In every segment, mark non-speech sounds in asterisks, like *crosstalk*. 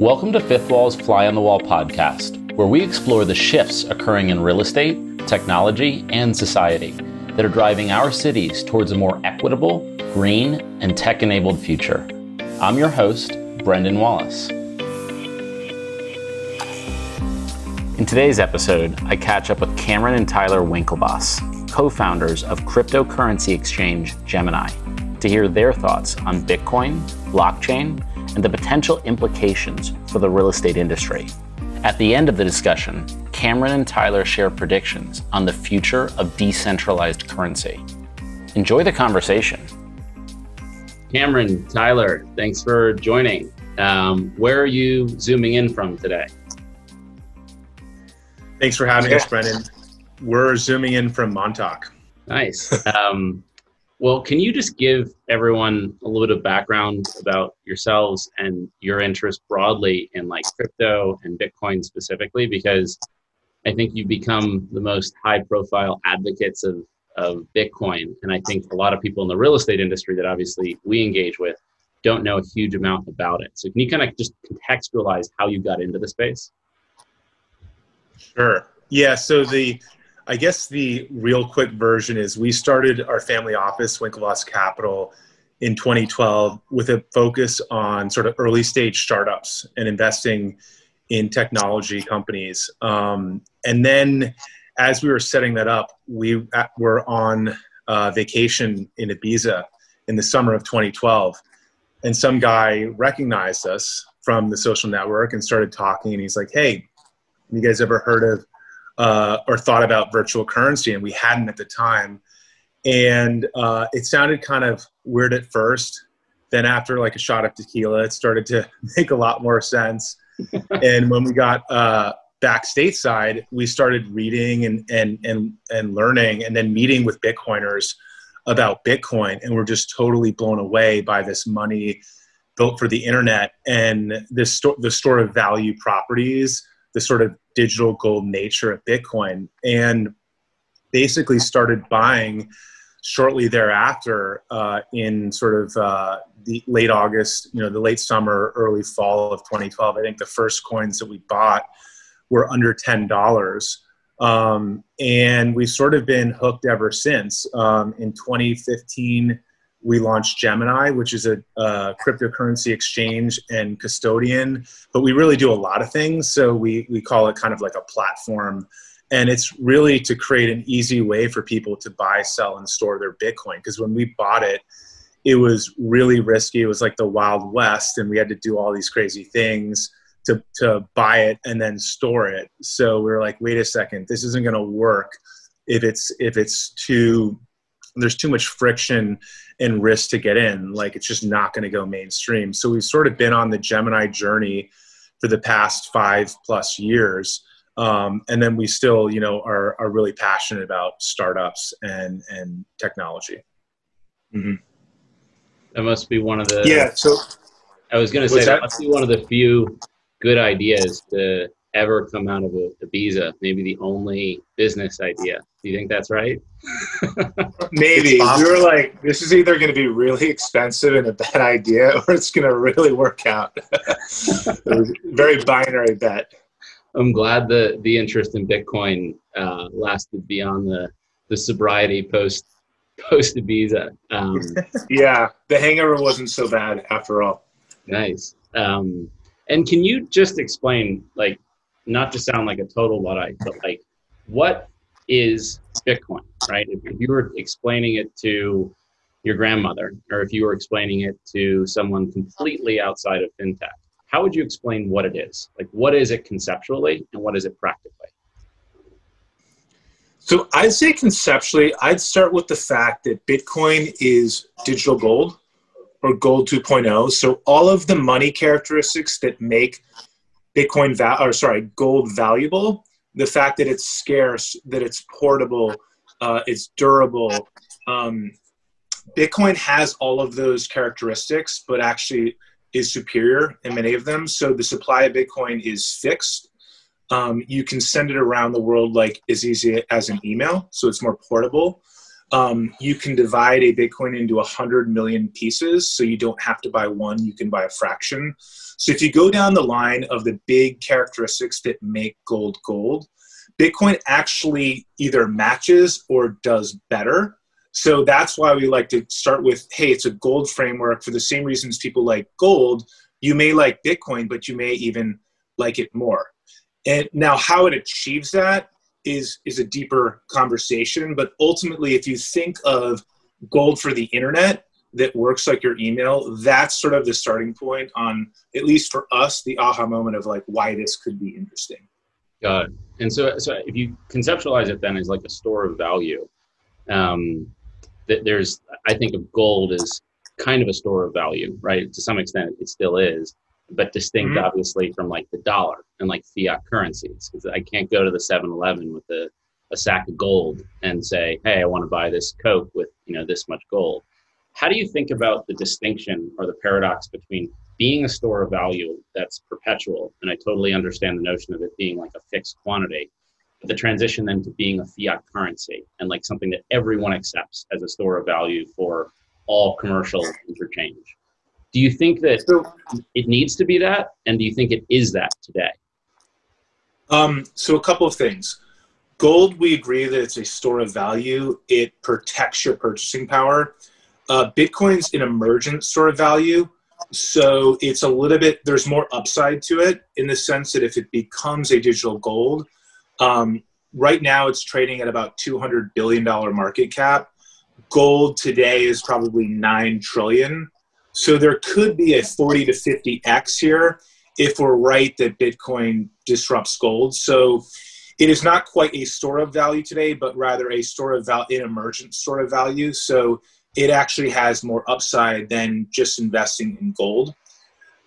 Welcome to Fifth Wall's Fly on the Wall podcast, where we explore the shifts occurring in real estate, technology, and society that are driving our cities towards a more equitable, green, and tech enabled future. I'm your host, Brendan Wallace. In today's episode, I catch up with Cameron and Tyler Winklevoss, co founders of cryptocurrency exchange Gemini, to hear their thoughts on Bitcoin, blockchain, and the potential implications for the real estate industry. At the end of the discussion, Cameron and Tyler share predictions on the future of decentralized currency. Enjoy the conversation. Cameron, Tyler, thanks for joining. Um, where are you zooming in from today? Thanks for having us, Brendan. We're zooming in from Montauk. Nice. Um, well, can you just give everyone a little bit of background about yourselves and your interest broadly in like crypto and Bitcoin specifically? Because I think you've become the most high profile advocates of, of Bitcoin. And I think a lot of people in the real estate industry that obviously we engage with don't know a huge amount about it. So can you kind of just contextualize how you got into the space? Sure. Yeah. So the I guess the real quick version is we started our family office, Winklevoss Capital, in 2012 with a focus on sort of early stage startups and investing in technology companies. Um, and then as we were setting that up, we were on uh, vacation in Ibiza in the summer of 2012. And some guy recognized us from the social network and started talking. And he's like, hey, you guys ever heard of uh, or thought about virtual currency, and we hadn't at the time. And uh, it sounded kind of weird at first. Then, after like a shot of tequila, it started to *laughs* make a lot more sense. *laughs* and when we got uh, back stateside, we started reading and, and, and, and learning and then meeting with Bitcoiners about Bitcoin. And we're just totally blown away by this money built for the internet and this sto- the store of value properties the sort of digital gold nature of Bitcoin and basically started buying shortly thereafter uh, in sort of uh, the late August, you know, the late summer, early fall of 2012. I think the first coins that we bought were under $10. Um, and we've sort of been hooked ever since. Um, in 2015, we launched Gemini, which is a, cryptocurrency exchange and custodian. But we really do a lot of things. So we, we call it kind of like a platform. And it's really to create an easy way for people to buy, sell, and store their Bitcoin. Because when we bought it, it was really risky. It was like the Wild West, and we had to do all these crazy things to, to buy it and then store it. So we were like, wait a second, this isn't going to work if it's if it's too there's too much friction and risk to get in. Like it's just not going to go mainstream. So we've sort of been on the Gemini journey for the past five plus years. Um, and then we still, you know, are, are really passionate about startups and, and technology. Mm-hmm. That must be one of the, yeah. So I was going to say that? that must be one of the few good ideas to ever come out of a, Ibiza. Maybe the only business idea. Do you think that's right? *laughs* Maybe we were like, this is either going to be really expensive and a bad idea, *laughs* or it's going to really work out. *laughs* very binary bet. I'm glad the the interest in Bitcoin uh, lasted beyond the the sobriety post post Ibiza. Um, yeah, the hangover wasn't so bad after all. Nice. Um, and can you just explain, like, not to sound like a total luddite, but like, what is Bitcoin, right? If, if you were explaining it to your grandmother, or if you were explaining it to someone completely outside of fintech, how would you explain what it is? Like, what is it conceptually, and what is it practically? So I'd say conceptually, I'd start with the fact that Bitcoin is digital gold or gold 2.0. So all of the money characteristics that make Bitcoin val or sorry, gold valuable, the fact that it's scarce, that it's portable, uh, it's durable. Um, Bitcoin has all of those characteristics, but actually is superior in many of them. So the supply of Bitcoin is fixed. Um, you can send it around the world like as easy as an email, so it's more portable. Um, you can divide a Bitcoin into 100 million pieces. So you don't have to buy one, you can buy a fraction. So if you go down the line of the big characteristics that make gold gold, Bitcoin actually either matches or does better. So that's why we like to start with hey, it's a gold framework for the same reasons people like gold. You may like Bitcoin, but you may even like it more. And now, how it achieves that is is a deeper conversation. But ultimately, if you think of gold for the internet that works like your email, that's sort of the starting point on at least for us the aha moment of like why this could be interesting. Got it. And so, so if you conceptualize it then as like a store of value, um, that there's I think of gold as kind of a store of value, right? To some extent, it still is but distinct mm-hmm. obviously from like the dollar and like fiat currencies because i can't go to the 7-eleven with a, a sack of gold and say hey i want to buy this coke with you know this much gold how do you think about the distinction or the paradox between being a store of value that's perpetual and i totally understand the notion of it being like a fixed quantity but the transition then to being a fiat currency and like something that everyone accepts as a store of value for all commercial interchange do you think that so, it needs to be that, and do you think it is that today? Um, so a couple of things. Gold, we agree that it's a store of value. It protects your purchasing power. Uh, Bitcoin's an emergent store of value. So it's a little bit, there's more upside to it in the sense that if it becomes a digital gold, um, right now it's trading at about $200 billion market cap. Gold today is probably 9 trillion. So there could be a 40 to 50x here if we're right that Bitcoin disrupts gold. So it is not quite a store of value today, but rather a store of value, an emergent store of value. So it actually has more upside than just investing in gold.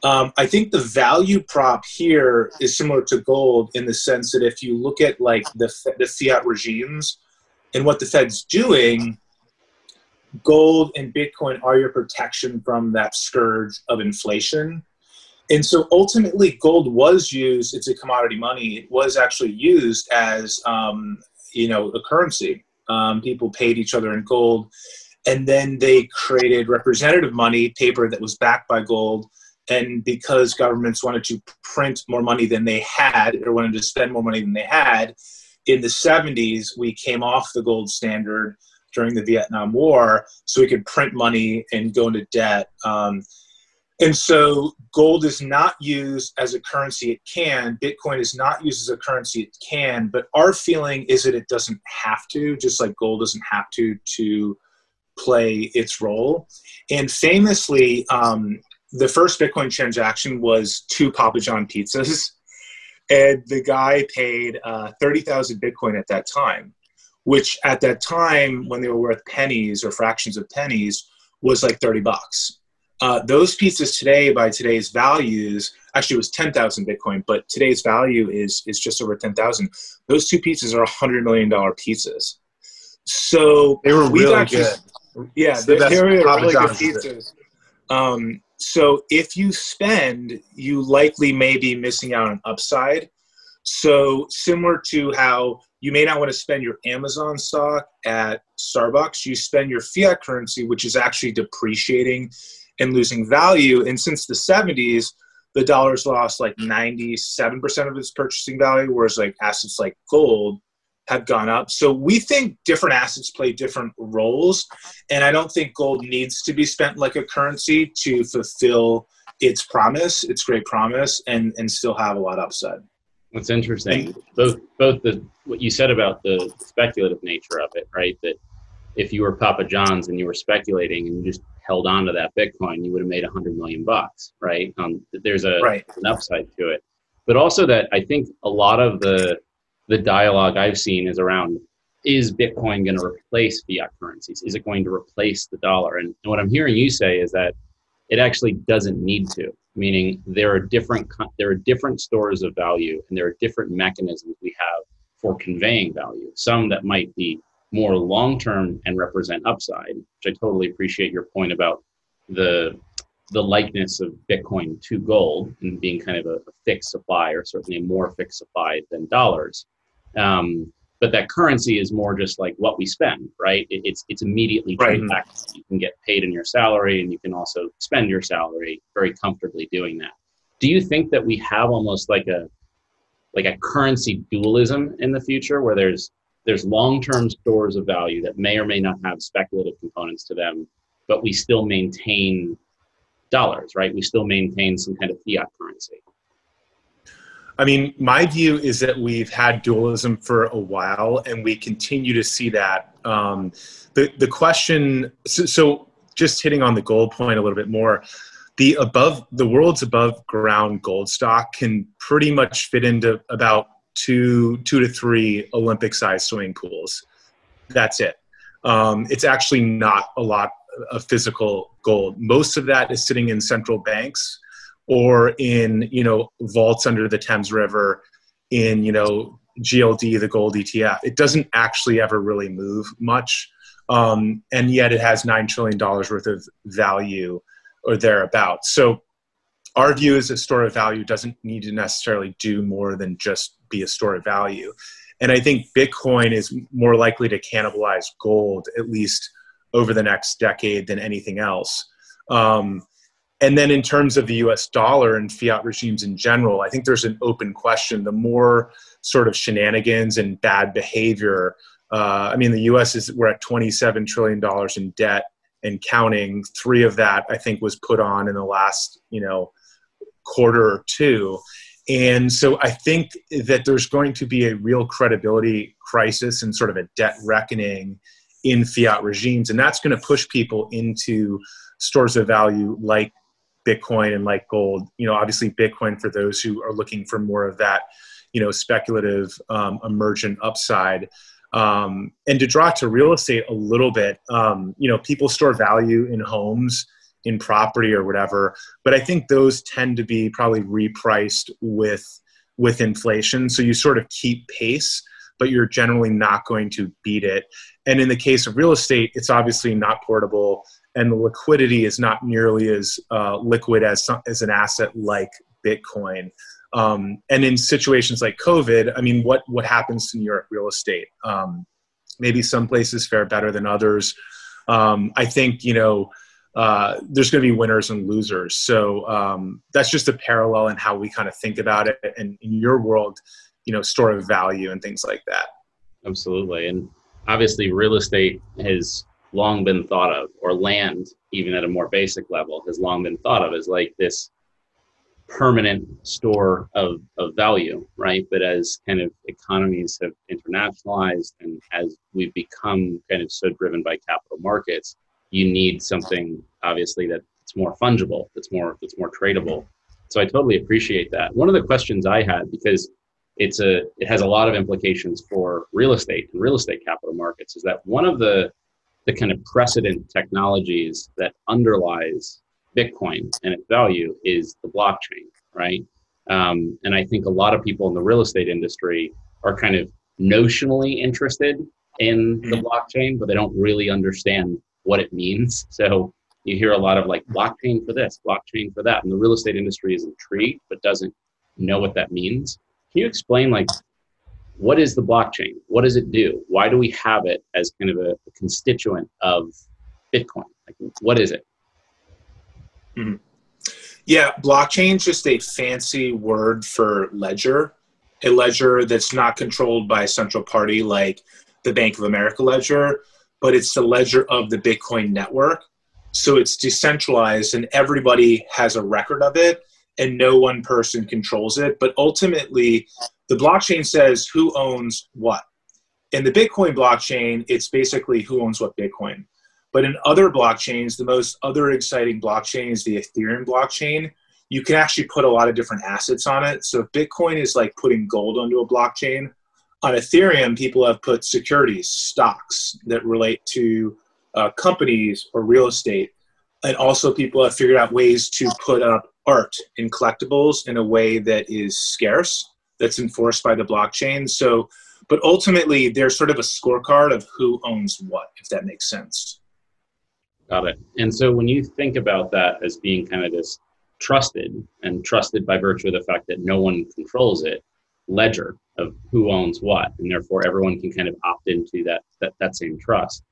Um, I think the value prop here is similar to gold in the sense that if you look at like the, the fiat regimes and what the Fed's doing, gold and Bitcoin are your protection from that scourge of inflation. And so ultimately, gold was used, it's a commodity money, it was actually used as, um, you know, a currency. Um, people paid each other in gold. And then they created representative money, paper that was backed by gold. And because governments wanted to print more money than they had, or wanted to spend more money than they had, in the 70s, we came off the gold standard during the Vietnam War so we could print money and go into debt. Um, and so gold is not used as a currency it can. Bitcoin is not used as a currency it can. But our feeling is that it doesn't have to, just like gold doesn't have to, to play its role. And famously, um, the first Bitcoin transaction was two Papa John pizzas. *laughs* And the guy paid uh, 30,000 Bitcoin at that time which at that time when they were worth pennies or fractions of pennies was like 30 bucks. Uh, those pizzas today by today's values actually was 10,000 bitcoin but today's value is is just over 10,000 those two pizzas are 100 million dollar pizzas. So they were really actually, good. Yeah they, they were really good pizzas. Um, so if you spend you likely may be missing out on upside. So similar to how you may not want to spend your Amazon stock at Starbucks. You spend your fiat currency, which is actually depreciating and losing value. And since the 70s, the dollar's lost like 97% of its purchasing value, whereas like assets like gold have gone up. So we think different assets play different roles. And I don't think gold needs to be spent like a currency to fulfill its promise, its great promise, and, and still have a lot of upside. That's interesting. Both both the what you said about the speculative nature of it, right? That if you were Papa John's and you were speculating and you just held on to that Bitcoin, you would have made a hundred million bucks, right? Um, there's a right. an upside to it, but also that I think a lot of the the dialogue I've seen is around is Bitcoin going to replace fiat currencies? Is it going to replace the dollar? And, and what I'm hearing you say is that it actually doesn't need to meaning there are different there are different stores of value and there are different mechanisms we have for conveying value. Some that might be more long term and represent upside which i totally appreciate your point about the the likeness of bitcoin to gold and being kind of a, a fixed supply or certainly a more fixed supply than dollars. Um, but that currency is more just like what we spend, right? It, it's it's immediately Right. transacted. You can get paid in your salary, and you can also spend your salary very comfortably doing that. Do you think that we have almost like a like a currency dualism in the future, where there's there's long-term stores of value that may or may not have speculative components to them, but we still maintain dollars, right? We still maintain some kind of fiat currency. I mean, my view is that we've had dualism for a while, and we continue to see that. Um, the the question, so, so just hitting on the gold point a little bit more, the above the world's above ground gold stock can pretty much fit into about two two to three Olympic sized swimming pools. That's it. Um, it's actually not a lot of physical gold. Most of that is sitting in central banks or in you know vaults under the Thames River, in you know GLD, the gold ETF. It doesn't actually ever really move much, um, and yet it has nine trillion dollars worth of value or thereabouts. So our view is a store of value doesn't need to necessarily do more than just be a store of value. And I think Bitcoin is more likely to cannibalize gold, at least over the next decade, than anything else. Um, and then in terms of the US dollar and fiat regimes in general, I think there's an open question. The more sort of shenanigans and bad behavior, uh, I mean, the US is, we're at $27 trillion in debt and counting. Three of that, I think, was put on in the last, you know, quarter or two. And so I think that there's going to be a real credibility crisis and sort of a debt reckoning in fiat regimes. And that's going to push people into stores of value like Bitcoin and like gold. You know, obviously Bitcoin for those who are looking for more of that, you know, speculative um, emergent upside. Um, and to draw to real estate a little bit, um, you know, people store value in homes, in property or whatever, but I think those tend to be probably repriced with with inflation. So you sort of keep pace, but you're generally not going to beat it. And in the case of real estate, it's obviously not portable and the liquidity is not nearly as uh, liquid as, some, as an asset like Bitcoin. Um, and in situations like COVID, I mean, what, what happens to New York real estate? Um, maybe some places fare better than others. Um, I think, you know, uh, there's going to be winners and losers. So um, that's just a parallel in how we kind of think about it. And in your world, you know, store of value and things like that. Absolutely. And obviously, real estate has long been thought of, or land, even at a more basic level, has long been thought of as like this permanent store of, of value, right? But as kind of economies have internationalized and as we've become kind of so driven by capital markets, you need something obviously that's more fungible, that's more that's more tradable. So I totally appreciate that. One of the questions I had because it's a it has a lot of implications for real estate and real estate capital markets is that one of the the kind of precedent technologies that underlies Bitcoin and its value is the blockchain, right? Um, and I think a lot of people in the real estate industry are kind of notionally interested in the blockchain, but they don't really understand what it means. So you hear a lot of like blockchain for this, blockchain for that, and the real estate industry is intrigued but doesn't know what that means. Can you explain like what is the blockchain? What does it do? Why do we have it as kind of a, a constituent of Bitcoin? Like, what is it? Mm-hmm. Yeah, blockchain is just a fancy word for ledger, a ledger that's not controlled by a central party like the Bank of America ledger, but it's the ledger of the Bitcoin network. So it's decentralized and everybody has a record of it and no one person controls it. But ultimately, the blockchain says who owns what. In the Bitcoin blockchain, it's basically who owns what Bitcoin. But in other blockchains, the most other exciting blockchain is the Ethereum blockchain. You can actually put a lot of different assets on it. So if Bitcoin is like putting gold onto a blockchain, on Ethereum, people have put securities, stocks that relate to uh, companies or real estate. And also, people have figured out ways to put up art in collectibles in a way that is scarce, that's enforced by the blockchain. So, but ultimately, there's sort of a scorecard of who owns what, if that makes sense. Got it. And so when you think about that as being kind of this trusted and trusted by virtue of the fact that no one controls it ledger, of who owns what, and therefore everyone can kind of opt into that that, that same trust.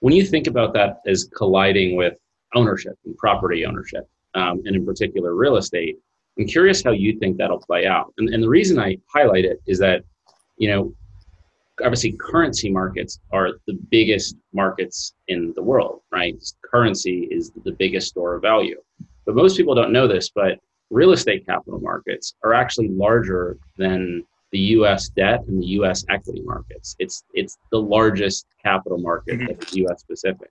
When you think about that as colliding with ownership and property ownership, um, and in particular real estate, I'm curious how you think that'll play out. And, and the reason I highlight it is that, you know, obviously currency markets are the biggest markets in the world, right? Currency is the biggest store of value. But most people don't know this, but real estate capital markets are actually larger than the US debt and the US equity markets. It's it's the largest capital market mm-hmm. that is US specific.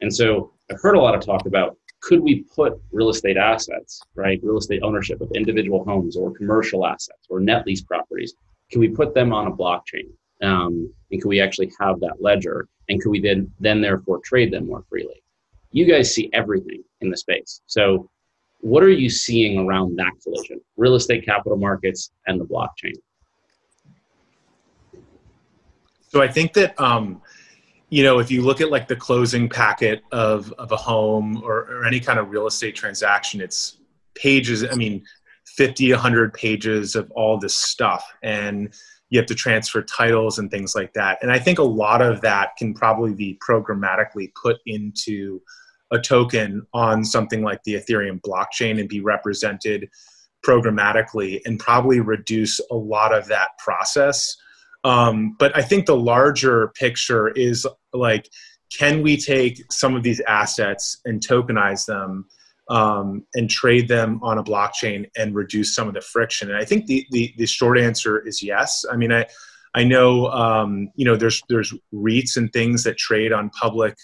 And so I've heard a lot of talk about could we put real estate assets, right, real estate ownership of individual homes or commercial assets or net lease properties, can we put them on a blockchain? Um, and can we actually have that ledger? And can we then then therefore trade them more freely? You guys see everything in the space. So what are you seeing around that collision, real estate capital markets and the blockchain? So I think that um, you know, if you look at like the closing packet of, of a home or, or any kind of real estate transaction, it's pages, I mean, 50, 100 pages of all this stuff. And you have to transfer titles and things like that. And I think a lot of that can probably be programmatically put into a token on something like the Ethereum blockchain and be represented programmatically and probably reduce a lot of that process um, but I think the larger picture is like, can we take some of these assets and tokenize them um, and trade them on a blockchain and reduce some of the friction? And I think the, the, the short answer is yes. I mean, I, I know, um, you know, there's, there's REITs and things that trade on public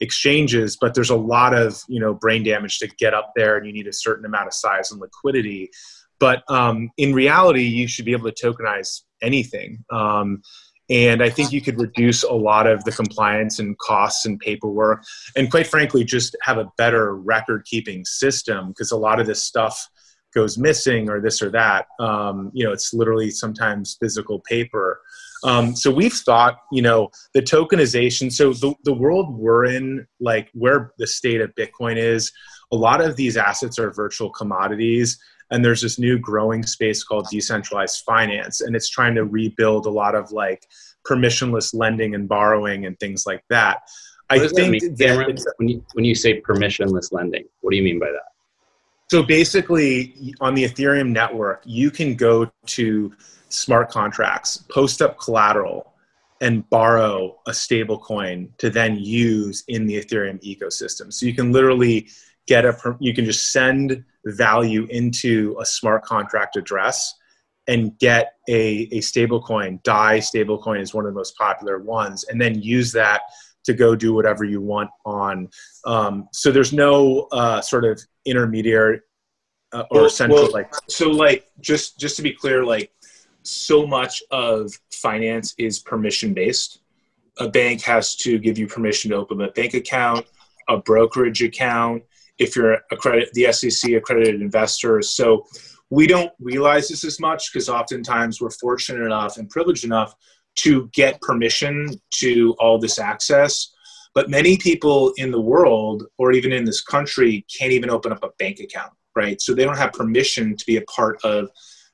exchanges, but there's a lot of, you know, brain damage to get up there and you need a certain amount of size and liquidity. But um, in reality, you should be able to tokenize anything. Um, and I think you could reduce a lot of the compliance and costs and paperwork, and quite frankly, just have a better record keeping system because a lot of this stuff goes missing or this or that. Um, you know, it's literally sometimes physical paper. Um, so we've thought, you know, the tokenization. So the, the world we're in, like where the state of Bitcoin is, a lot of these assets are virtual commodities and there's this new growing space called decentralized finance and it's trying to rebuild a lot of like permissionless lending and borrowing and things like that. What i think that, that when, you, when you say permissionless lending what do you mean by that? So basically on the ethereum network you can go to smart contracts post up collateral and borrow a stable coin to then use in the ethereum ecosystem. So you can literally get a you can just send value into a smart contract address and get a, a stable coin dai stable coin is one of the most popular ones and then use that to go do whatever you want on um, so there's no uh, sort of intermediary uh, or well, central well, like so like just just to be clear like so much of finance is permission based a bank has to give you permission to open a bank account a brokerage account if you're accredited, the SEC accredited investor. So we don't realize this as much because oftentimes we're fortunate enough and privileged enough to get permission to all this access. But many people in the world or even in this country can't even open up a bank account, right? So they don't have permission to be a part of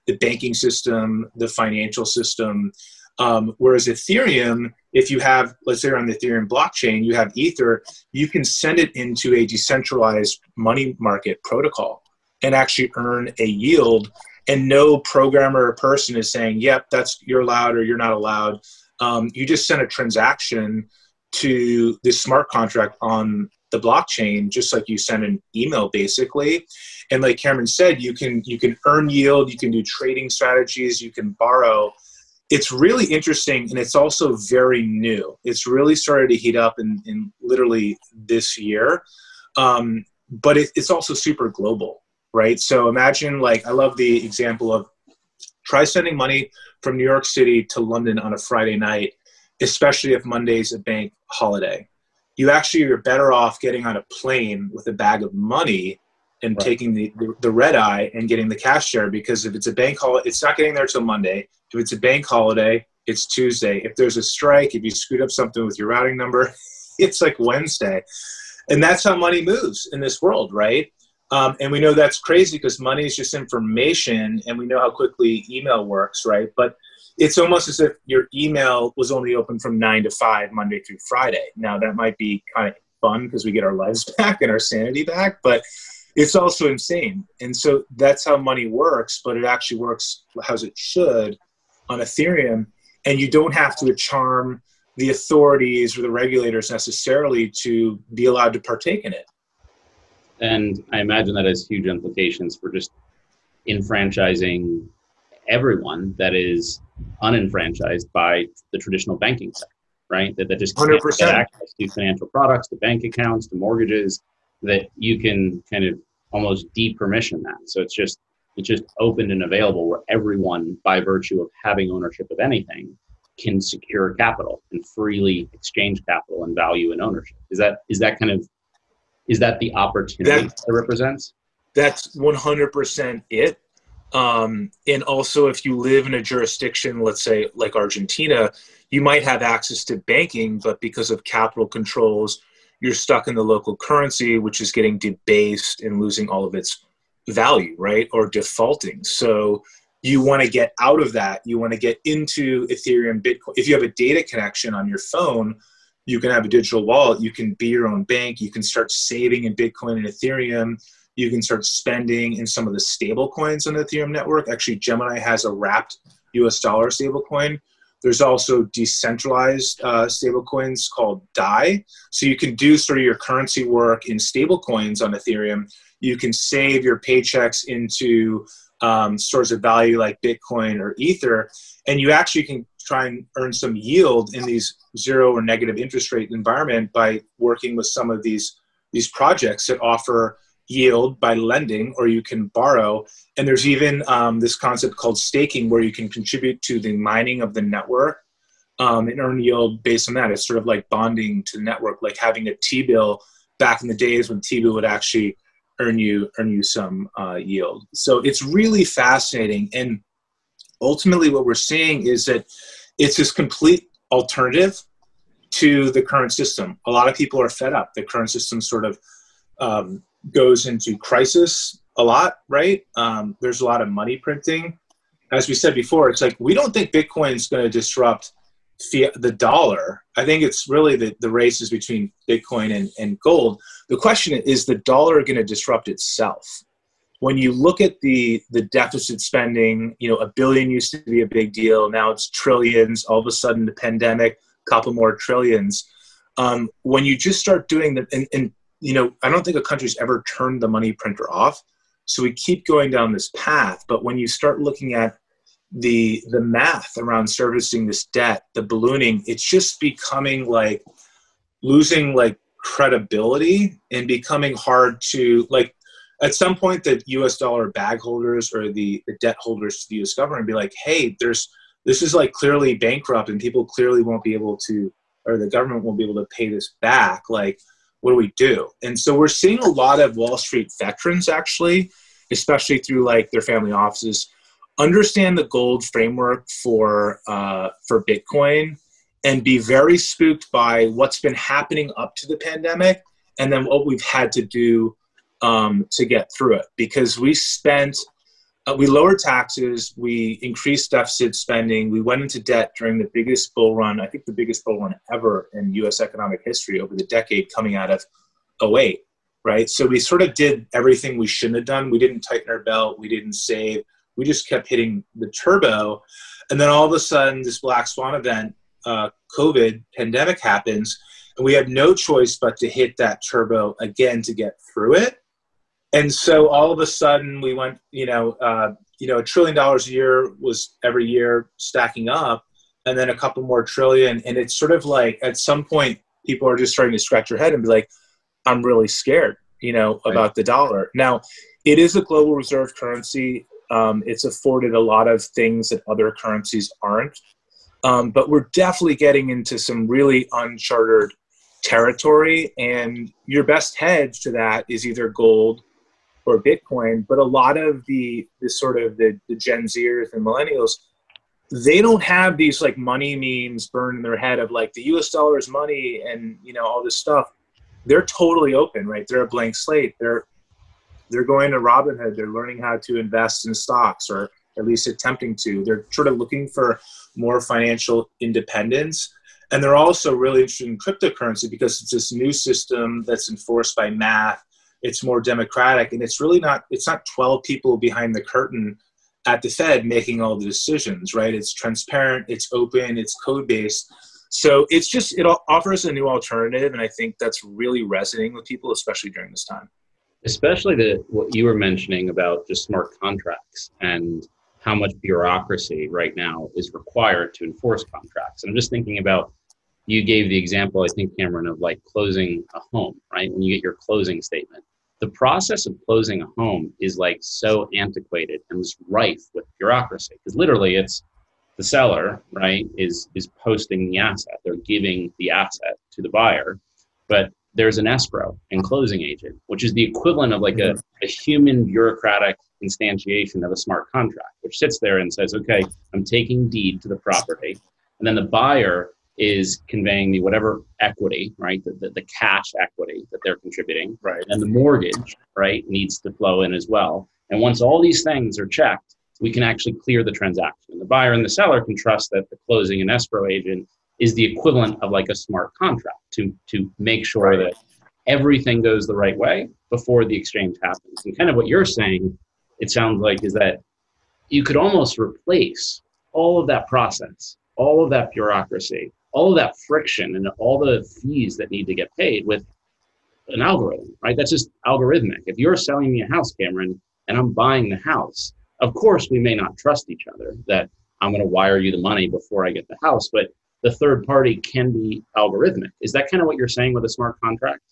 the banking system, the financial system. Um, whereas Ethereum, if you have, let's say on the Ethereum blockchain, you have Ether, you can send it into a decentralized money market protocol and actually earn a yield. And no programmer or person is saying, yep, that's you're allowed or you're not allowed. Um, you just send a transaction to this smart contract on the blockchain just like you send an email basically and like cameron said you can you can earn yield you can do trading strategies you can borrow it's really interesting and it's also very new. It's really started to heat up in, in literally this year. Um, but it, it's also super global, right? So imagine, like, I love the example of try sending money from New York City to London on a Friday night, especially if Monday's a bank holiday. You actually are better off getting on a plane with a bag of money and right. taking the, the, the, red eye and getting the cash share because if it's a bank holiday, it's not getting there till Monday. If it's a bank holiday, it's Tuesday. If there's a strike, if you screwed up something with your routing number, *laughs* it's like Wednesday. And that's how money moves in this world, right? Um, and we know that's crazy because money is just information and we know how quickly email works, right? But it's almost as if your email was only open from nine to five Monday through Friday. Now that might be kind of fun because we get our lives *laughs* back and our sanity back, but it's also insane. And so that's how money works, but it actually works as it should on Ethereum. And you don't have to charm the authorities or the regulators necessarily to be allowed to partake in it. And I imagine that has huge implications for just enfranchising everyone that is unenfranchised by the traditional banking sector, right? That, that just can't 100%. get access to financial products, to bank accounts, to mortgages, that you can kind of almost depermission that. So it's just it's just open and available where everyone, by virtue of having ownership of anything, can secure capital and freely exchange capital and value and ownership. Is that is that kind of is that the opportunity that, that represents? That's 100% it. Um, and also, if you live in a jurisdiction, let's say like Argentina, you might have access to banking, but because of capital controls, you're stuck in the local currency, which is getting debased and losing all of its value, right? Or defaulting. So you want to get out of that. You want to get into Ethereum, Bitcoin. If you have a data connection on your phone, you can have a digital wallet. You can be your own bank. You can start saving in Bitcoin and Ethereum. You can start spending in some of the stable coins on the Ethereum network. Actually, Gemini has a wrapped US dollar stable coin. There's also decentralized uh, stable coins called DAI. So you can do sort of your currency work in stablecoins on Ethereum. You can save your paychecks into um, stores of value like Bitcoin or Ether, and you actually can try and earn some yield in these zero or negative interest rate environment by working with some of these these projects that offer yield by lending or you can borrow. And there's even um, this concept called staking where you can contribute to the mining of the network um, and earn yield based on that. It's sort of like bonding to the network like having a t-bill. Back in the days when t-bill would actually earn you earn you some uh, yield. So it's really fascinating. And ultimately what we're seeing is that it's this complete alternative to the current system. A lot of people are fed up. The current system sort of um, goes into crisis a lot, right? Um, there's a lot of money printing. As we said before, it's like we don't think Bitcoin's going to disrupt fiat, the dollar. I think it's really the, the race is between Bitcoin and, and gold. The question is the dollar going to disrupt itself? When you look at the the deficit spending, you know, a billion used to be a big deal. Now it's trillions. All of a sudden, the pandemic, couple more trillions. Um, when you just start doing the and, and you know, I don't think a country's ever turned the money printer off. So we keep going down this path. But when you start looking at the the math around servicing this debt, the ballooning, it's just becoming like losing like credibility and becoming hard to like at some point the US dollar bag holders or the, the debt holders to the US government be like, hey, there's this is like clearly bankrupt and people clearly won't be able to or the government won't be able to pay this back. Like what do we do? And so we're seeing a lot of Wall Street veterans actually, especially through like their family offices, understand the gold framework for uh, for Bitcoin and be very spooked by what's been happening up to the pandemic and then what we've had to do um, to get through it because we spent uh, we lowered taxes, we increased deficit spending, we went into debt during the biggest bull run, I think the biggest bull run ever in US economic history over the decade coming out of 08, right? So we sort of did everything we shouldn't have done. We didn't tighten our belt, we didn't save, we just kept hitting the turbo. And then all of a sudden, this black swan event, uh, COVID pandemic happens, and we had no choice but to hit that turbo again to get through it and so all of a sudden we went you know uh, you know a trillion dollars a year was every year stacking up and then a couple more trillion. And it's sort of like at some point people are just starting to scratch their head and be like i'm really scared you know about right. the dollar. Now it is a global reserve currency. Um, it's afforded a lot of things that other currencies aren't. Um, but we're definitely getting into some really uncharted territory. And your best hedge to that is either gold or Bitcoin, but a lot of the the sort of the, the Gen Zers and millennials, they don't have these like money memes burned in their head of like the US dollar is money and you know all this stuff. They're totally open, right? They're a blank slate. They're they're going to Robinhood. They're learning how to invest in stocks or at least attempting to. They're sort of looking for more financial independence. And they're also really interested in cryptocurrency because it's this new system that's enforced by math. It's more democratic, and it's really not. It's not 12 people behind the curtain at the Fed making all the decisions, right? It's transparent, it's open, it's code based. So it's just it offers a new alternative, and I think that's really resonating with people, especially during this time. Especially the what you were mentioning about just smart contracts and how much bureaucracy right now is required to enforce contracts. And I'm just thinking about you gave the example, I think, Cameron, of like closing a home, right? When you get your closing statement. The process of closing a home is like so antiquated and is rife with bureaucracy because literally it's the seller, right, is is posting the asset. They're giving the asset to the buyer, but there's an escrow and closing agent, which is the equivalent of like a, a human bureaucratic instantiation of a smart contract, which sits there and says, okay, I'm taking deed to the property. And then the buyer is conveying the whatever equity, right, the, the, the cash equity that they're contributing. Right. And the mortgage, right, needs to flow in as well. And once all these things are checked, we can actually clear the transaction. The buyer and the seller can trust that the closing and escrow agent is the equivalent of like a smart contract to to make sure right. that everything goes the right way before the exchange happens. And kind of what you're saying, it sounds like, is that you could almost replace all of that process, all of that bureaucracy, all of that friction, and all the fees that need to get paid with an algorithm, right? That's just algorithmic. If you're selling me a house, Cameron, and I'm buying the house, of course we may not trust each other that I'm going to wire you the money before I get the house, but the third party can be algorithmic. Is that kind of what you're saying with a smart contract?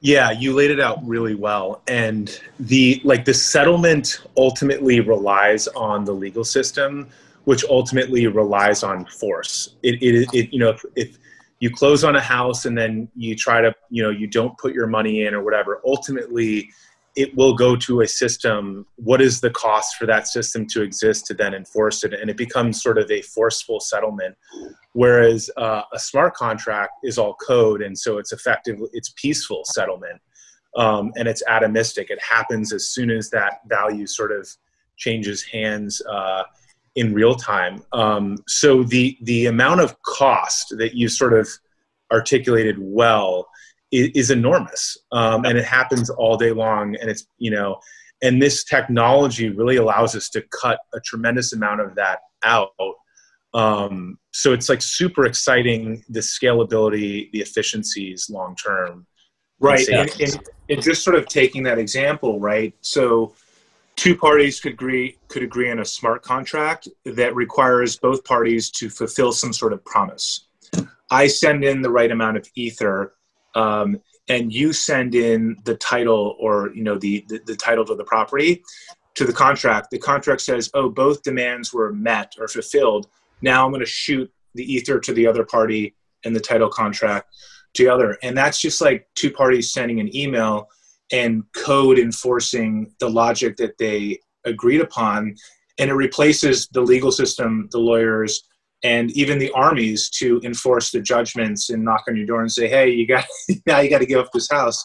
Yeah, you laid it out really well. And the like the settlement ultimately relies on the legal system, which ultimately relies on force. It, it, it you know, if, if you close on a house and then you try to, you know, you don't put your money in or whatever, ultimately it will go to a system. What is the cost for that system to exist to then enforce it? And it becomes sort of a forceful settlement. Whereas uh, a smart contract is all code, and so it's effective, it's peaceful settlement, um, and it's atomistic. It happens as soon as that value sort of changes hands uh, in real time. Um, so the the amount of cost that you sort of articulated well is, is enormous, um, and it happens all day long. And it's you know, and this technology really allows us to cut a tremendous amount of that out. Um, so it's like super exciting the scalability, the efficiencies long term. Right, and, and, and just sort of taking that example, right? So two parties could agree could agree on a smart contract that requires both parties to fulfill some sort of promise. I send in the right amount of ether um, and you send in the title or you know the, the, the title to the property to the contract. The contract says oh both demands were met or fulfilled. Now i'm going to shoot the ether to the other party and the title contract to the other. And that's just like two parties sending an email and code enforcing the logic that they agreed upon and it replaces the legal system the lawyers and even the armies to enforce the judgments and knock on your door and say, "Hey, you got *laughs* now you got to give up this house."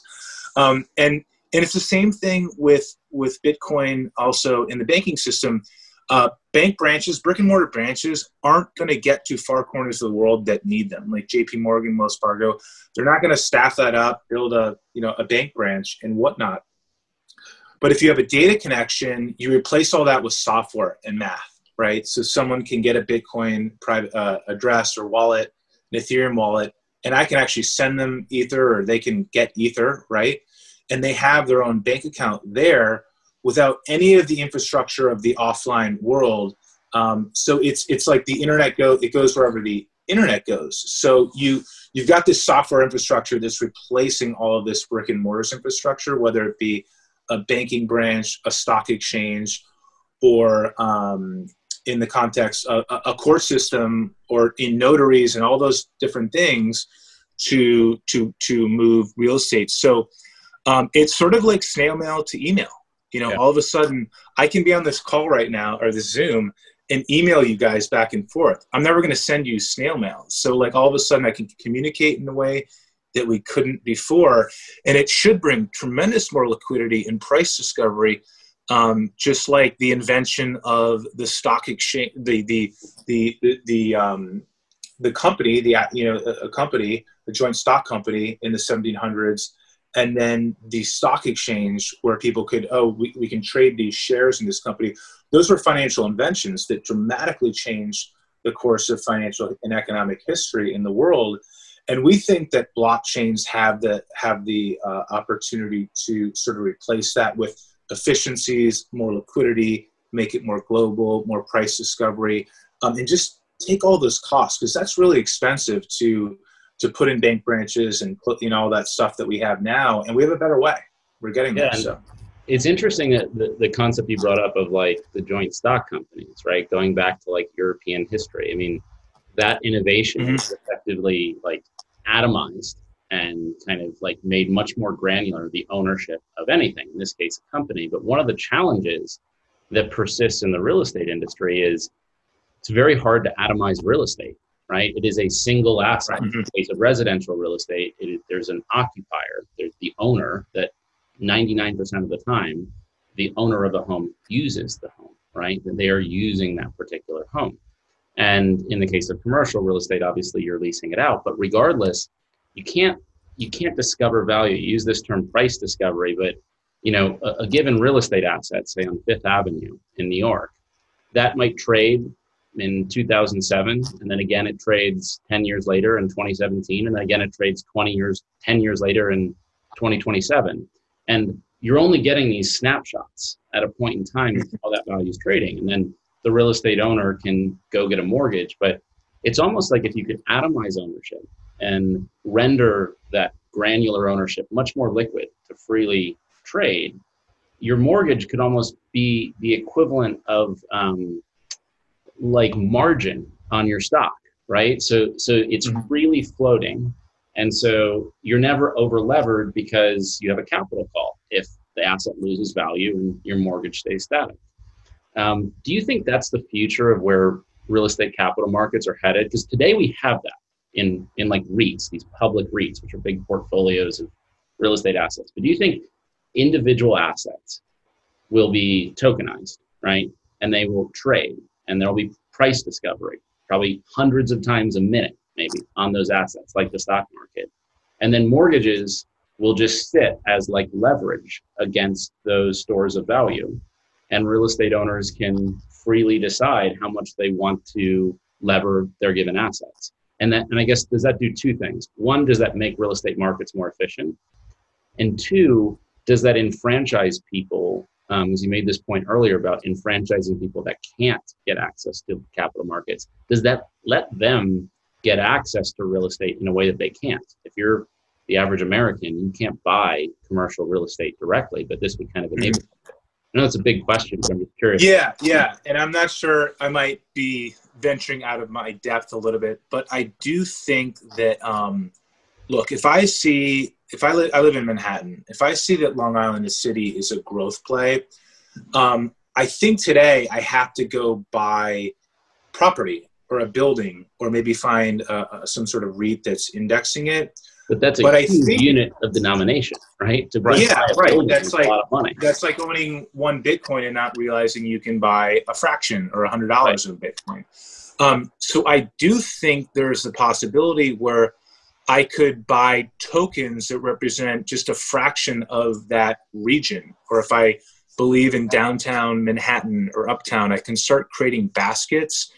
Um, and and it's the same thing with with Bitcoin. Also in the banking system, uh, bank branches, brick and mortar branches, aren't going to get to far corners of the world that need them, like J.P. Morgan, Wells Fargo. They're not going to staff that up, build a you know a bank branch and whatnot. But if you have a data connection, you replace all that with software and math right? So someone can get a Bitcoin private uh, address or wallet, an Ethereum wallet, and I can actually send them Ether or they can get Ether, right? And they have their own bank account there without any of the infrastructure of the offline world. Um, so it's it's like the internet go it goes wherever the internet goes. So you you've got this software infrastructure that's replacing all of this brick and mortar infrastructure, whether it be a banking branch, a stock exchange, or um, in the context of a court system or in notaries and all those different things to to to move real estate. So um, it's sort of like snail mail to email. You know, yeah. all of a sudden I can be on this call right now or the Zoom and email you guys back and forth. I'm never going to send you snail mail. So like all of a sudden I can communicate in a way that we couldn't before, and it should bring tremendous more liquidity and price discovery um, just like the invention of the stock exchange, the the the the, the um, the company, the you know a company, a joint stock company in the 1700s, and then the stock exchange where people could oh we, we can trade these shares in this company. Those were financial inventions that dramatically changed the course of financial and economic history in the world. And we think that blockchains have the have the uh, opportunity to sort of replace that with efficiencies, more liquidity, make it more global, more price discovery, um, and just take all those costs because that's really expensive to to put in bank branches and put you know all that stuff that we have now and we have a better way. We're getting yeah, there so. It's interesting that the, the concept you brought up of like the joint stock companies right? Going back to like european history. I mean that innovation mm-hmm. is effectively like atomized and kind of like made much more granular the ownership of anything in this case a company. But one of the challenges that persists in the real estate industry is it's very hard to atomize real estate, right? It is a single asset. Mm-hmm. In the case of residential real estate, there's an occupier, there's the owner that 99% of the time, the owner of the home uses the home, right? That they are using that particular home. And in the case of commercial real estate, obviously you're leasing it out. But regardless, you can't you can't discover value. You use this term price discovery, but you know, a, a given real estate asset, say on Fifth Avenue in New York, that might trade in 2007 and then again it trades 10 years later in 2017 and then again it trades 20 years 10 years later in 2027 and you're only getting these snapshots at a point in time how that value is trading and then the real estate owner can go get a mortgage. But it's almost like if you could atomize ownership and render that granular ownership much more liquid to freely trade your mortgage could almost be the equivalent of um, like margin on your stock, right? So so it's mm-hmm. freely floating, and so you're never over levered because you have a capital call if the asset loses value and your mortgage stays static. Um, do you think that's the future of where real estate capital markets are headed? Because today we have that in in like REITs, these public REITs, which are big portfolios of real estate assets. But do you think individual assets will be tokenized, right? And they will trade and there'll be price discovery, probably hundreds of times a minute, maybe on those assets, like the stock market. And then mortgages will just sit as like leverage against those stores of value. And real estate owners can freely decide how much they want to lever their given assets. And that, and I guess, does that do two things? One, does that make real estate markets more efficient? And two, does that enfranchise people um, as you made this point earlier about enfranchising people that can't get access to capital markets, does that let them get access to real estate in a way that they can't? If you're the average American, you can't buy commercial real estate directly, but this would kind of enable. Mm-hmm. I know it's a big question, but I'm just curious. Yeah, yeah, and I'm not sure. I might be venturing out of my depth a little bit, but I do think that. Um, look, if I see if I, li- I live in Manhattan, if I see that Long Island City is a growth play, um, I think today I have to go buy property or a building or maybe find uh, uh some sort of REIT that's indexing it. But that's a but huge think, unit of denomination, right? To yeah, right. That's like that's like owning one Bitcoin and not realizing you can buy a fraction or a hundred dollars right. of Bitcoin. Um, so I do think there's a possibility where I could buy tokens that represent just a fraction of that region. Or if I believe in downtown Manhattan or uptown, I can start creating baskets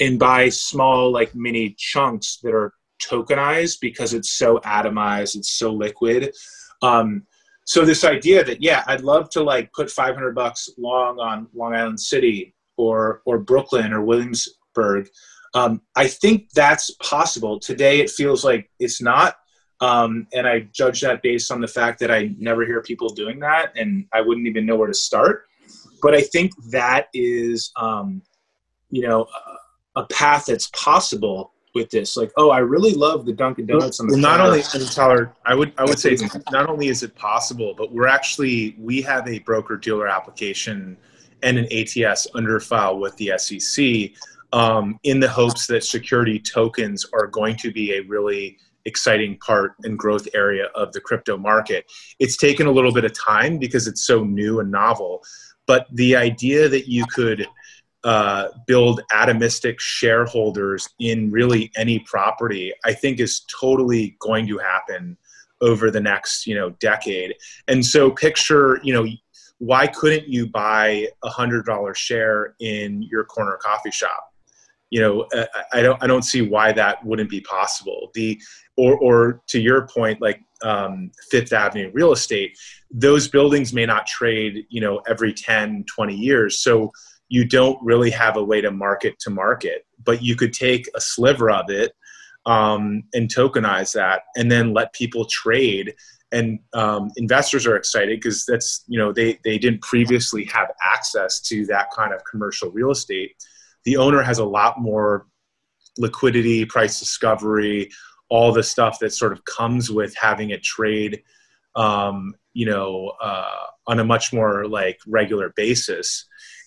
and buy small, like mini chunks that are tokenized because it's so atomized, it's so liquid. Um, so this idea that yeah, I'd love to like put 500 bucks long on Long Island City or or Brooklyn or Williamsburg um, I think that's possible. Today, it feels like it's not. Um, and I judge that based on the fact that I never hear people doing that, and I wouldn't even know where to start. But I think that is, um, you know, a, a path that's possible with this. Like, oh, I really love the Dunkin' Donuts on the. Well, not only Tyler, I would I would say not only is it possible, but we're actually we have a broker dealer application and an ATS under file with the SEC um, in the hopes that security tokens are going to be a really exciting part and growth area of the crypto market. It's taken a little bit of time because it's so new and novel, but the idea that you could uh, build atomistic shareholders in really any property, I think is totally going to happen over the next you know decade. And so picture you know why couldn't you buy a hundred dollar share in your corner coffee shop? You know, I don't I don't see why that wouldn't be possible. The or or to your point, like um, Fifth Avenue real estate, those buildings may not trade, you know, every 10, 20 years. So you don't really have a way to market to market, but you could take a sliver of it um, and tokenize that and then let people trade. And um, investors are excited because that's, you know, they, they didn't previously have access to that kind of commercial real estate. The owner has a lot more liquidity, price discovery, all the stuff that sort of comes with having it trade, um, you know, uh, on a much more like regular basis.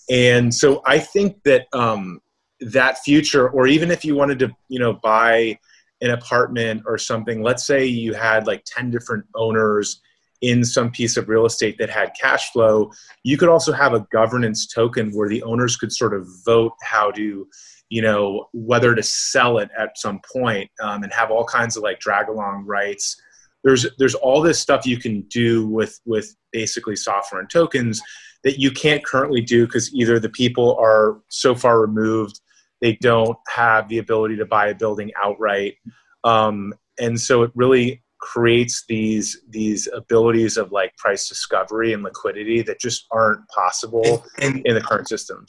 And so I think that um, that future, or even if you wanted to, you know, buy an apartment or something, let's say you had like 10 different owners in some piece of real estate that had cash flow, you could also have a governance token where the owners could sort of vote how to you know whether to sell it at some point, um, and have all kinds of like drag along rights. There's there's all this stuff you can do with with basically software and tokens that you can't currently do because either the people are so far removed they don't have the ability to buy a building outright. Um, and so it really creates these these abilities of like price discovery and liquidity that just aren't possible and, and, in the current system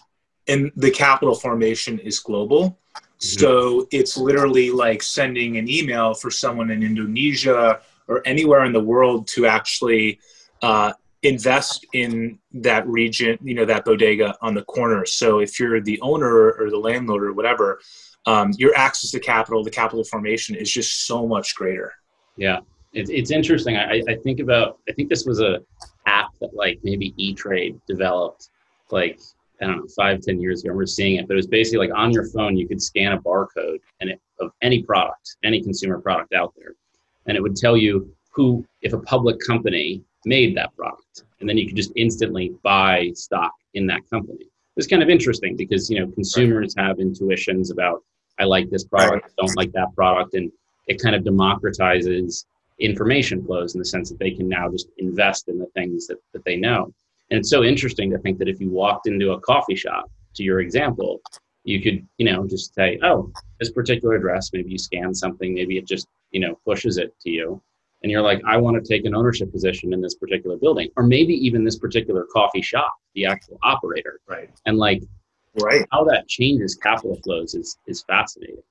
and the capital formation is global. Mm-hmm. So it's literally like sending an email for someone in Indonesia or anywhere in the world to actually uh, invest in that region, you know, that bodega on the corner. So if you're the owner or the landlord or whatever, um, your access to capital, the capital formation is just so much greater. Yeah, it's, it's interesting. I, I think about, I think this was a app that like maybe E-Trade developed like I don't know, five, ten years ago. we're seeing it, but it was basically like on your phone, you could scan a barcode and it, of any product, any consumer product out there, and it would tell you who, if a public company made that product, and then you could just instantly buy stock in that company. It's kind of interesting because you know consumers have intuitions about I like this product, don't like that product, and it kind of democratizes information flows in the sense that they can now just invest in the things that, that they know. And it's so interesting to think that if you walked into a coffee shop, to your example, you could, you know, just say, oh, this particular address, maybe you scan something, maybe it just, you know, pushes it to you. And you're like, I want to take an ownership position in this particular building, or maybe even this particular coffee shop, the actual operator. Right. And like, right. how that changes capital flows is is fascinating.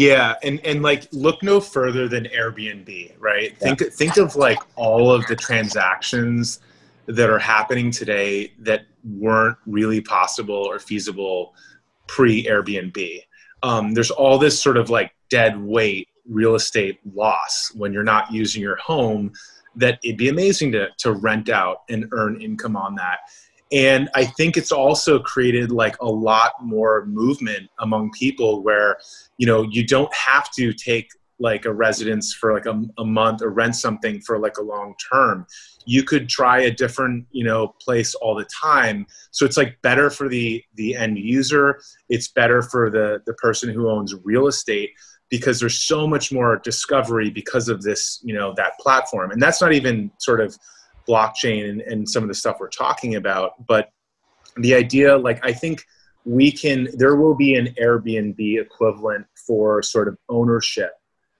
Yeah, and and like look no further than Airbnb, right? Yeah. Think think of like all of the transactions that are happening today that weren't really possible or feasible pre Airbnb. Um, there's all this sort of like dead weight real estate loss when you're not using your home that it'd be amazing to, to rent out and earn income on that. And I think it's also created like a lot more movement among people where, you know, you don't have to take like a residence for like a, a month or rent something for like a long term. You could try a different you know place all the time. So it's like better for the the end user. It's better for the the person who owns real estate because there's so much more discovery because of this you know that platform. And that's not even sort of blockchain and, and some of the stuff we're talking about but the idea like i think we can there will be an airbnb equivalent for sort of ownership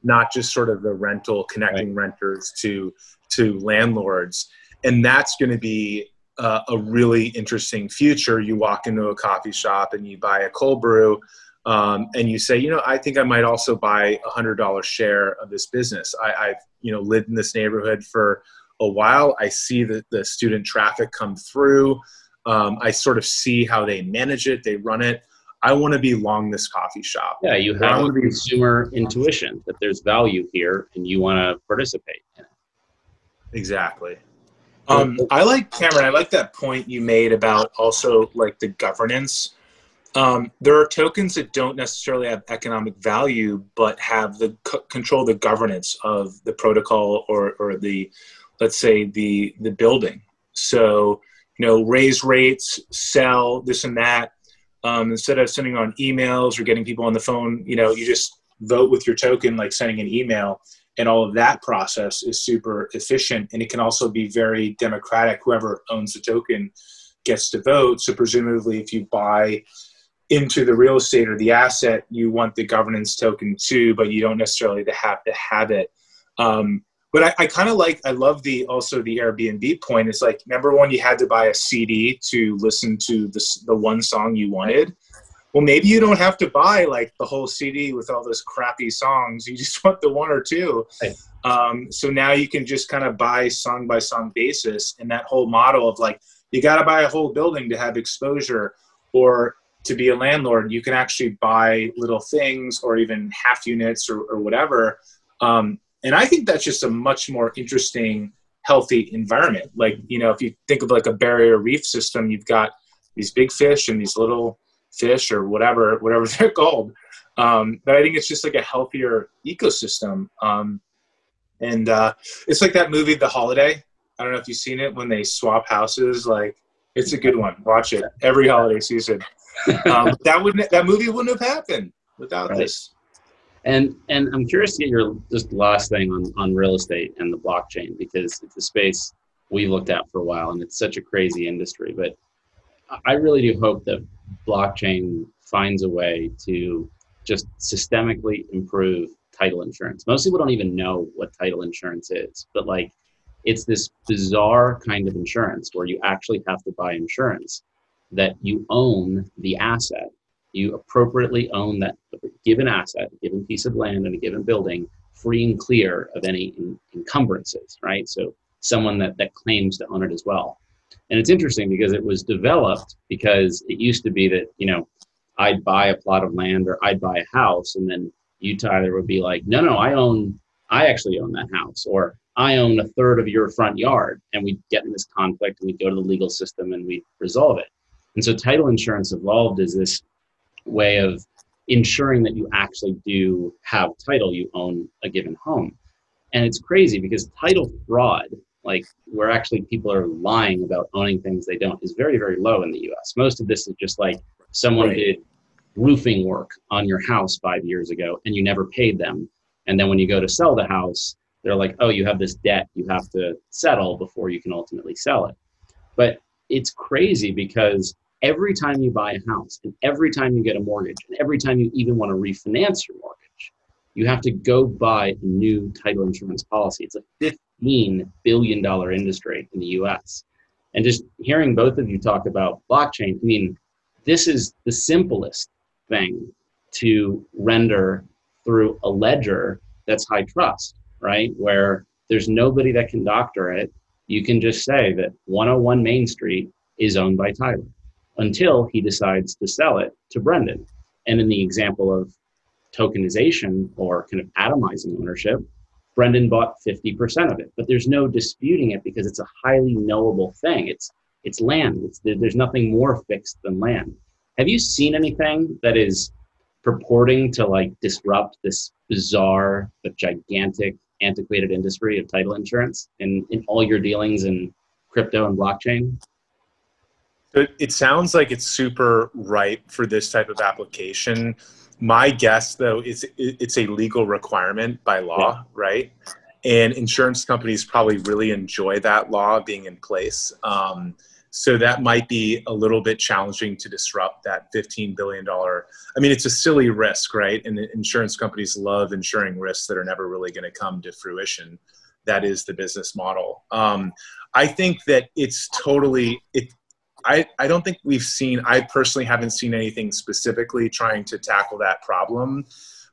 not just sort of the rental connecting right. renters to to landlords. And that's going to be uh, a really interesting future. You walk into a coffee shop and you buy a cold brew um, and you say you know i think i might also buy a hundred dollar share of this business. I, i've you know lived in this neighborhood for a while i see the, the student traffic come through um, i sort of see how they manage it they run it I want to be long this coffee shop. Yeah, you have a consumer intuition that there's value here and you want to participate in it. Exactly. Um, I like Cameron. I like that point you made about also like the governance. Um, there are tokens that don't necessarily have economic value, but have the c- control the governance of the protocol or, or the, let's say the the building. So you know, raise rates, sell this and that. Um, instead of sending on emails or getting people on the phone, you know, you just vote with your token, like sending an email, and all of that process is super efficient. And it can also be very democratic. Whoever owns the token gets to vote. So presumably, if you buy into the real estate or the asset, you want the governance token too, but you don't necessarily have to have it. Um, but I, I kind of like I love the also the Airbnb point. It's like remember when you had to buy a CD to listen to the the one song you wanted. Well, maybe you don't have to buy like the whole CD with all those crappy songs. You just *laughs* want the one or two. Right. Um, so now you can just kind of buy song by song basis, and that whole model of like you got to buy a whole building to have exposure, or to be a landlord, you can actually buy little things or even half units or, or whatever. Um, and I think that's just a much more interesting, healthy environment. Like, you know, if you think of like a barrier reef system, you've got these big fish and these little fish or whatever, whatever *laughs* they're called. Um, but I think it's just like a healthier ecosystem. Um, and uh, it's like that movie, The Holiday. I don't know if you've seen it when they swap houses. Like, it's a good one. Watch it every holiday season. *laughs* Um, that wouldn't that movie wouldn't have happened without right. this. And and I'm curious to get your just last thing on on real estate and the blockchain because it's a space we looked at for a while and it's such a crazy industry. But I really do hope that blockchain finds a way to just systemically improve title insurance. Most people don't even know what title insurance is, but like it's this bizarre kind of insurance where you actually have to buy insurance that you own the asset. You appropriately own that given asset, a given piece of land and a given building, free and clear of any encumbrances, right? So someone that, that claims to own it as well. And it's interesting because it was developed because it used to be that, you know, I'd buy a plot of land or I'd buy a house and then you, Tyler, would be like, no, no, I own, I actually own that house. Or I own a third of your front yard. And we'd get in this conflict and we'd go to the legal system and we'd resolve it. And so title insurance evolved as this way of ensuring that you actually do have title, you own a given home. And it's crazy because title fraud, like where actually people are lying about owning things they don't, is very, very low in the US. Most of this is just like someone right. did roofing work on your house five years ago and you never paid them. And then when you go to sell the house, they're like, oh, you have this debt you have to settle before you can ultimately sell it. But it's crazy because every time you buy a house and every time you get a mortgage and every time you even want to refinance your mortgage, you have to go buy a new title insurance policy. It's a $15 billion industry in the US. And just hearing both of you talk about blockchain, I mean, this is the simplest thing to render through a ledger that's high trust, right? Where there's nobody that can doctor it. You can just say that 101 Main Street is owned by Tyler until he decides to sell it to Brendan. And in the example of tokenization or kind of atomizing ownership, Brendan bought 50% of it, but there's no disputing it because it's a highly knowable thing. It's it's land. It's, there's nothing more fixed than land. Have you seen anything that is purporting to like disrupt this bizarre but gigantic antiquated industry of title insurance in, in all your dealings in crypto and blockchain? It sounds like it's super ripe for this type of application. My guess, though, is it's a legal requirement by law, yeah. right? And insurance companies probably really enjoy that law being in place. Um, so that might be a little bit challenging to disrupt that $15 billion. I mean, it's a silly risk, right? And insurance companies love insuring risks that are never really going to come to fruition. That is the business model. Um, I think that it's totally, it, I, I don't think we've seen, I personally haven't seen anything specifically trying to tackle that problem.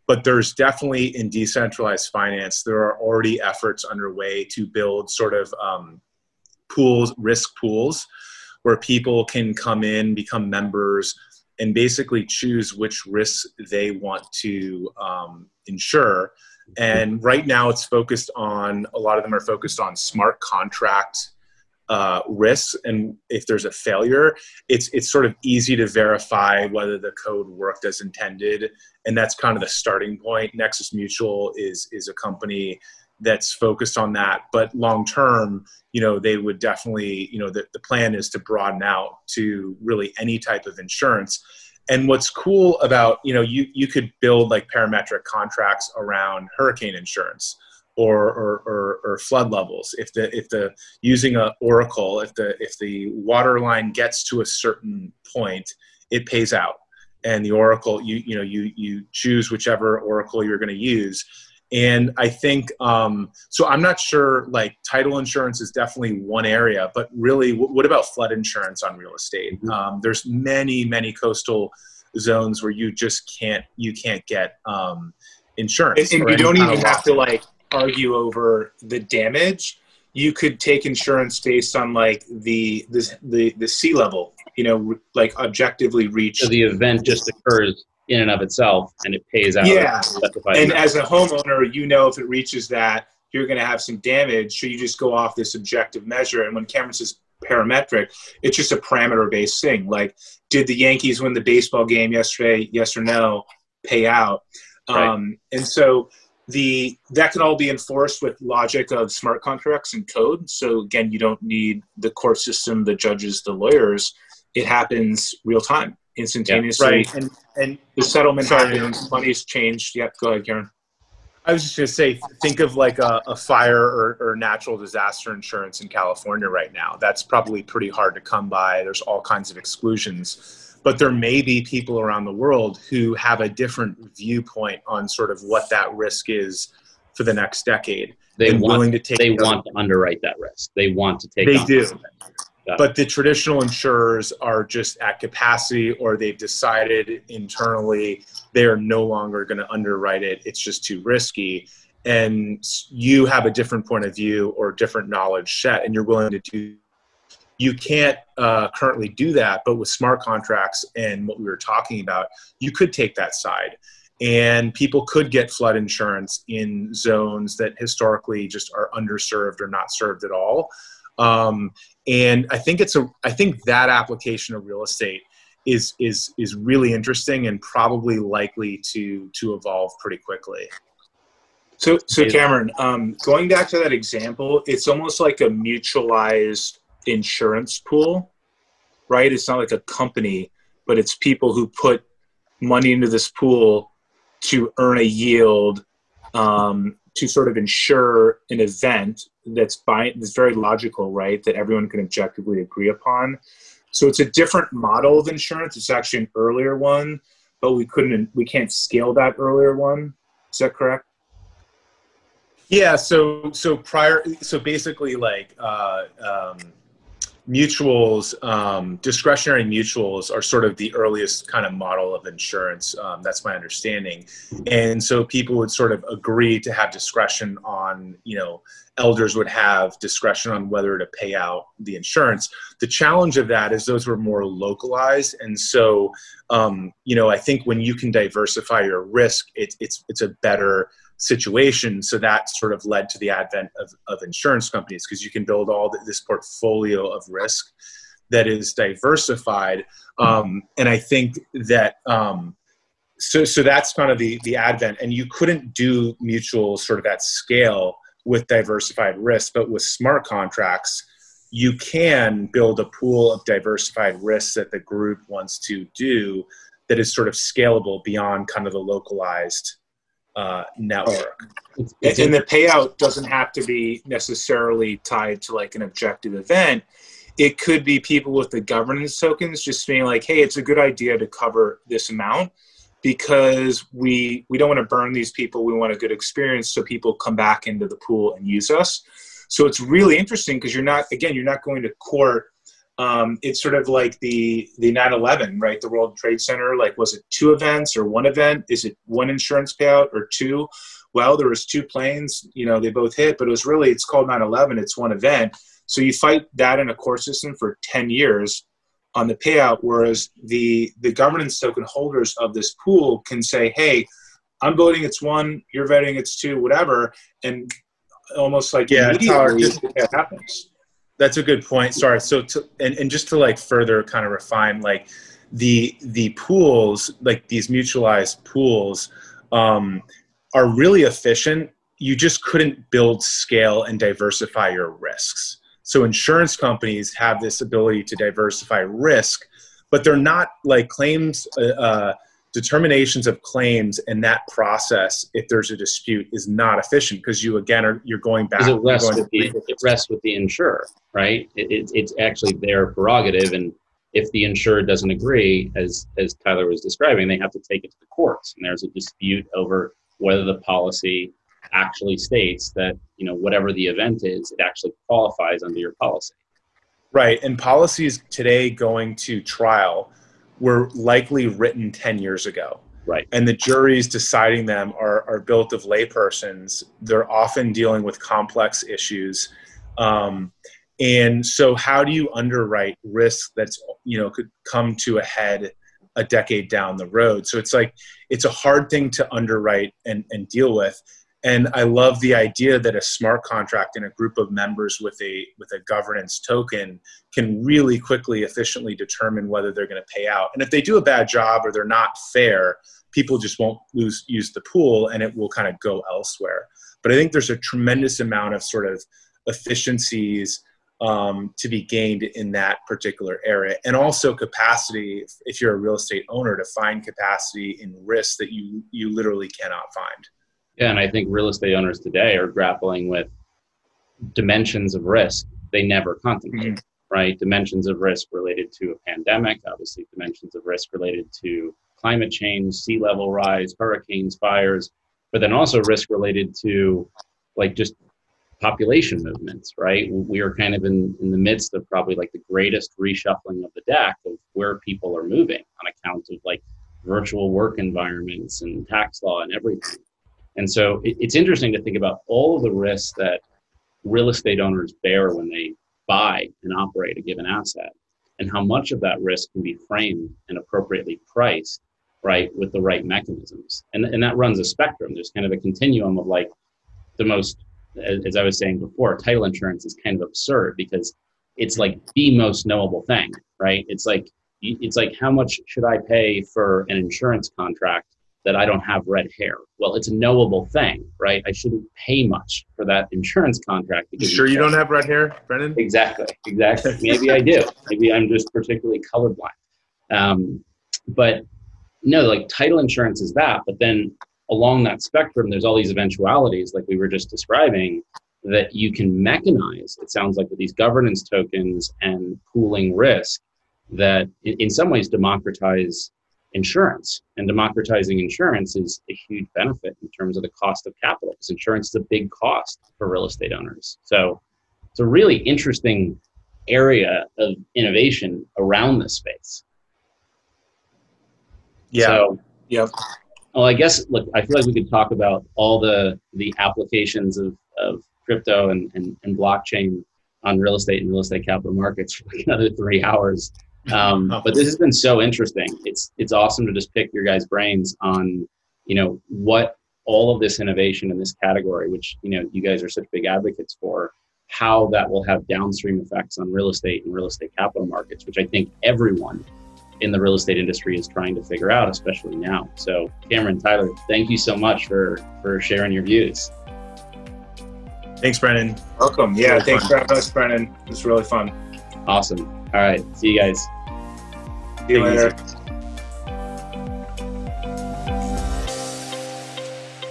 But there's definitely in decentralized finance, there are already efforts underway to build sort of um, pools, risk pools, where people can come in, become members, and basically choose which risks they want to um, insure. And right now, it's focused on a lot of them are focused on smart contract uh, risks and if there's a failure it's it's sort of easy to verify whether the code worked as intended and that's kind of the starting point nexus mutual is is a company that's focused on that. But long term, you know, they would definitely, you know, the, the plan is to broaden out to really any type of insurance. And what's cool about, you know, you, you could build like parametric contracts around hurricane insurance or, or, or, or, flood levels. If the if the using a oracle, if the if the water line gets to a certain point, it pays out. And the oracle, you you know, you you choose whichever oracle you're going to use. And I think um, so. I'm not sure. Like title insurance is definitely one area, but really, w- what about flood insurance on real estate? Mm-hmm. Um, there's many many coastal zones where you just can't you can't get um, insurance, and, and you don't even have to like argue over the damage. You could take insurance based on like the the the, the sea level, you know, like objectively reach. So the event just occurs in and of itself, and it pays out. Yeah, and as a homeowner, you know if it reaches that, you're going to have some damage. So you just go off this objective measure. And when Cameron says parametric, it's just a parameter based thing. Like, did the Yankees win the baseball game yesterday? Yes or no? Pay out. Right. Um, and so the that can all be enforced with logic of smart contracts and code. So again, you don't need the court system, the judges, the lawyers. It happens real time, instantaneously. Yeah, right. And and the settlement sorry. happens, money's changed. Yep, go ahead, Karen. I was just going to say, think of like a, a fire or, or, natural disaster insurance in California right now. That's probably pretty hard to come by. There's all kinds of exclusions but there may be people around the world who have a different viewpoint on sort of what that risk is for the next decade. They want to take. They want to underwrite that risk. They want to take. They do. But the traditional insurers are just at capacity, or they've decided internally they are no longer going to underwrite it. It's just too risky. And you have a different point of view or different knowledge set, and you're willing to do you can't uh, currently do that, but with smart contracts and what we were talking about, you could take that side. And people could get flood insurance in zones that historically just are underserved or not served at all. Um, and I think it's a, I think that application of real estate is is is really interesting and probably likely to to evolve pretty quickly. So, so Cameron, um, going back to that example, it's almost like a mutualized insurance pool, right? It's not like a company, but it's people who put money into this pool to earn a yield um, to sort of insure an event that's by that's very logical, right? That everyone can objectively agree upon. So it's a different model of insurance. It's actually an earlier one, but we couldn't we can't scale that earlier one. Is that correct? Yeah. So so prior so basically like uh, um, mutuals, um, discretionary mutuals are sort of the earliest kind of model of insurance. Um, that's my understanding. And so people would sort of agree to have discretion on, you know, elders would have discretion on whether to pay out the insurance. The challenge of that is those were more localized. And so, um, you know, I think when you can diversify your risk, it, it's, it's a better situation. So that sort of led to the advent of, of insurance companies because you can build all this portfolio of risk that is diversified. Um, and I think that um, so so that's kind of the the advent. And you couldn't do mutual sort of at scale with diversified risk, but with smart contracts. You can build a pool of diversified risks that the group wants to do that is sort of scalable beyond kind of the localized uh, network. and, and the payout doesn't have to be necessarily tied to like an objective event. It could be people with the governance tokens just being like, hey, it's a good idea to cover this amount because we we don't want to burn these people. We want a good experience so people come back into the pool and use us. So it's really interesting because you're not again, you're not going to court um, it's sort of like the the 9/11, right? The World Trade Center. Like, was it two events or one event? Is it one insurance payout or two? Well, there was two planes. You know, they both hit, but it was really it's called 9/11. It's one event. So you fight that in a court system for 10 years on the payout, whereas the the governance token holders of this pool can say, "Hey, I'm voting it's one. You're voting it's two. Whatever," and almost like yeah, immediately it happens that's a good point. Sorry. So, to, and, and just to like further kind of refine, like the the pools, like these mutualized pools, um, are really efficient you just couldn't build scale and diversify your risks. So insurance companies have this ability to diversify risk, but they're not like claims uh, uh, determinations of claims and that process. If there's a dispute, is not efficient because you again are you're going back. It rests, going with the, it rests with the insurer, right? It, it, it's actually their prerogative, and if the insurer doesn't agree, as as Tyler was describing, they have to take it to the courts, and there's a dispute over whether the policy actually states that you know whatever the event is, it actually qualifies under your policy. Right, and policies today going to trial were likely written ten years ago. Right, and the juries deciding them are are built of laypersons. They're often dealing with complex issues. Um, and so how do you underwrite risk that's you know could come to a head a decade down the road so it's like it's a hard thing to underwrite and, and deal with and i love the idea that a smart contract and a group of members with a with a governance token can really quickly efficiently determine whether they're going to pay out. And if they do a bad job or they're not fair people just won't lose use the pool and it will kind of go elsewhere. But i think there's a tremendous amount of sort of efficiencies um, to be gained in that particular area. And also capacity if, you're a real estate owner to find capacity in risks that you you literally cannot find yeah, and I think real estate owners today are grappling with dimensions of risk they never contemplated, mm-hmm. right? Dimensions of risk related to a pandemic, obviously, dimensions of risk related to climate change, sea level rise, hurricanes, fires, but then also risk related to like just population movements, right? We are kind of in, in the midst of probably like the greatest reshuffling of the deck of where people are moving on account of like virtual work environments and tax law and everything. And so it, it's interesting to think about all of the risks that real estate owners bear when they buy and operate a given asset and how much of that risk can be framed and appropriately priced right with the right mechanisms. And, and that runs a spectrum. There's kind of a continuum of like the most as i was saying before title insurance is kind of absurd because it's like the most knowable thing right? It's like it's like how much should i pay for an insurance contract that I don't have red hair. Well, it's a knowable thing, right? I shouldn't pay much for that insurance contract. Because sure, you don't have red hair, Brendan? Exactly, exactly. *laughs* Maybe I do. Maybe I'm just particularly colorblind. Um, but no, like title insurance is that. But then along that spectrum, there's all these eventualities, like we were just describing, that you can mechanize. It sounds like with these governance tokens and pooling risk, that in some ways democratize insurance. And democratizing insurance is a huge benefit in terms of the cost of capital, because insurance is a big cost for real estate owners. So it's a really interesting area of innovation around this space. Yeah. So, yep. Well, I guess look, I feel like we could talk about all the the applications of, of crypto and, and, and blockchain on real estate and real estate capital markets for like another three hours. Um, *laughs* but this has been so interesting. It's it's awesome to just pick your guys' brains on, you know, what all of this innovation in this category, which you know you guys are such big advocates for, how that will have downstream effects on real estate and real estate capital markets, which I think everyone in the real estate industry is trying to figure out, especially now. So, Cameron, Tyler, thank you so much for for sharing your views. Thanks, Brendan. Welcome. Yeah, really thanks fun. for having us, Brendan. It was really fun. Awesome. All right. See you guys. See you later.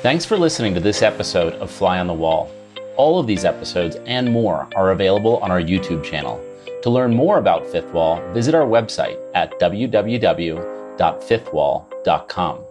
Thanks for listening to this episode of Fly on the Wall. All of these episodes and more are available on our YouTube channel. To learn more about Fifth Wall, visit our website at www.fifthwall.com.